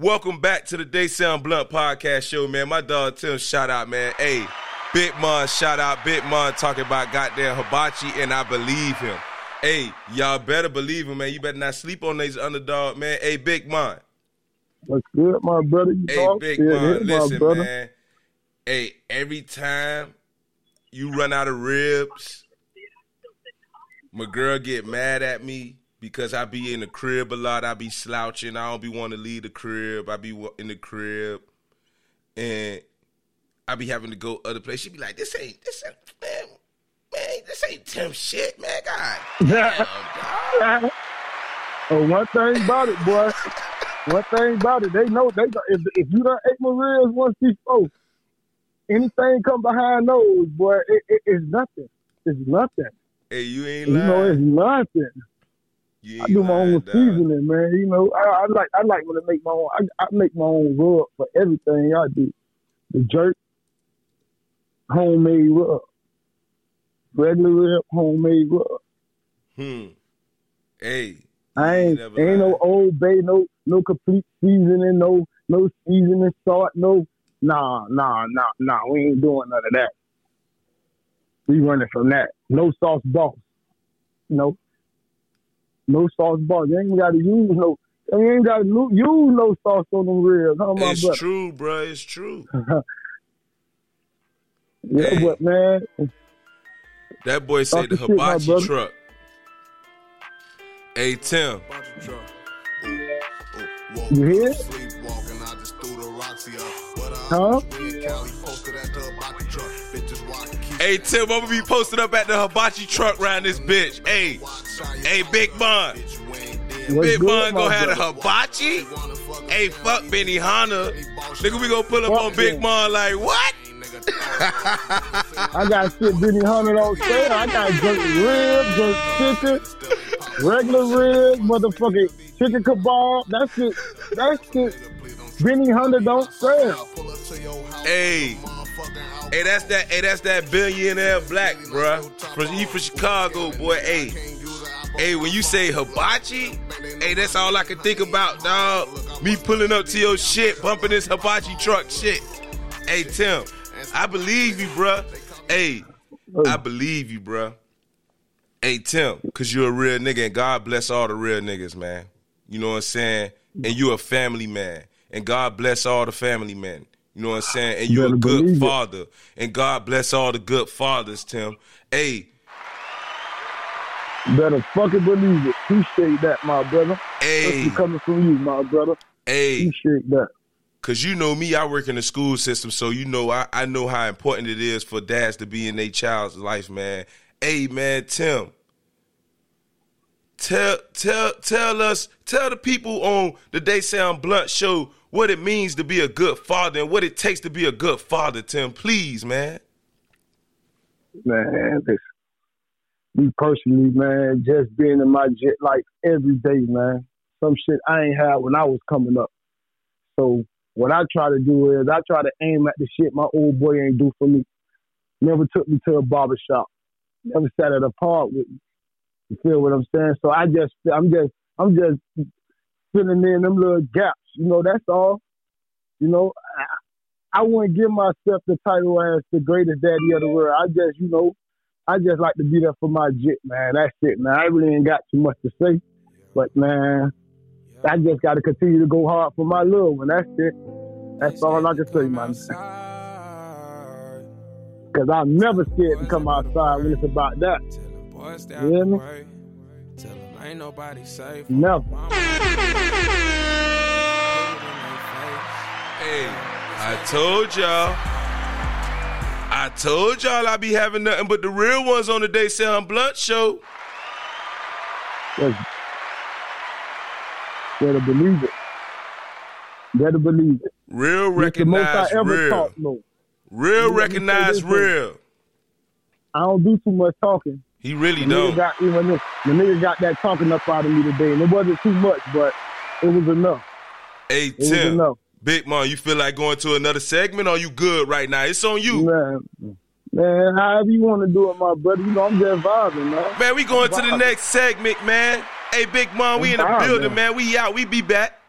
Welcome back to the They Say I'm Blunt podcast show, man. My dog Tim, shout out, man. Hey, Big Mon, shout out. Big Mon talking about goddamn hibachi, and I believe him. Hey, y'all better believe him, man. You better not sleep on these underdog, man. Hey, Big Mon. What's good, my brother? You Hey, Big Mon, listen, brother. man. Hey, every time you run out of ribs, my girl get mad at me because I be in the crib a lot. I be slouching. I don't be want to leave the crib. I be in the crib, and I be having to go other place. She be like, "This ain't this ain't man, man, this ain't Tim shit, man. God, damn, dog." oh, one thing about it, boy. one thing about it, they know they if if you done ate my ribs once before, anything come behind those, boy, it, it, it's nothing. It's nothing. Hey, you ain't You know, it's nothing. I do my own seasoning, man. You know, I, I like I like when I make my own. I, I make my own rub for everything I do. The jerk, homemade rub, regular rub, homemade rub. Hmm. Hey. I ain't ain't no old bay, no no complete seasoning, no no seasoning salt, no nah nah nah nah. We ain't doing none of that. We running from that. No sauce boss. No. No sauce boss. You ain't got to use no. You ain't got to use no sauce on them ribs. Huh, my It's brother? true, bro. It's true. Yeah, Hey. but man, That boy said the Talk your shit, my hibachi brother. truck. Hey Tim, you hear? Huh? hey Tim, I'm gonna be posted up at the hibachi truck around this bitch. Hey, hey Big Mon, Big Mon gonna have the hibachi. Hey, fuck Benihana, nigga, we gonna pull up Fuck on Big. Bun like what? I got shit Benihana on sale. I got jerk ribs, jerk chicken, regular ribs, motherfucking chicken kebab. That shit, that shit, Benihana don't sell. Hey, hey, that's that. Hey, that's that billionaire black, bruh. From he from Chicago, boy. Hey, hey, when you say hibachi, hey, that's all I can think about, dog. Me pulling up to your shit, bumping this hibachi truck, shit. Hey, Tim, I believe you, bruh. Hey, I believe you, bruh. Hey, Tim, cause you're a real nigga, and God bless all the real niggas, man. You know what I'm saying? And you a family man, and God bless all the family men. You know what I'm saying? And you're a good believe it. father, and God bless all the good fathers, Tim. Hey, Better fucking believe it. Appreciate that, my brother. hey, That's coming from you, my brother. hey. Appreciate that. Cause you know me, I work in the school system, so you know I, I know how important it is for dads to be in their child's life, man. Hey man, Tim. Tell tell tell us tell the people on the They Say I'm Blunt show what it means to be a good father and what it takes to be a good father, Tim. Please, man. Man, this, me personally, man, just being in my jet like every day, man. Some shit I ain't had when I was coming up. So what I try to do is I try to aim at the shit my old boy ain't do for me. Never took me to a barber shop. Never sat at a park with me. You feel what I'm saying? So I just, I'm just, I'm just filling in them little gaps. You know, that's all. You know, I, I wouldn't give myself the title as the greatest daddy of the world. I just, you know, I just like to be there for my jit, man. That's it, man. I really ain't got too much to say. But man, I just gotta continue to go hard for my little one. That's it. That's all I can say, man. Cause I'm never scared to come outside when it's about that. Boys, You hear me? Ain't nobody safe. Never. Hey, I told y'all. I told y'all I be having nothing but the real ones on the They Say I'm Blunt show. Better believe it. Better believe it. Real It's the most I recognize real. talk. Real Let me say recognize this, real. I don't do too much talking. He really The don't. got even this, the nigga got that talking up out of me today, and it wasn't too much, but it was enough. Hey It was enough. Big Mon, you feel like going to another segment? Or you good right now? It's on you, Man, man, however you want to do it, my brother. You know, I'm just vibing, man. man. We going to the next segment, man. Hey, Big Mon, we in the building, man. We out. We be back.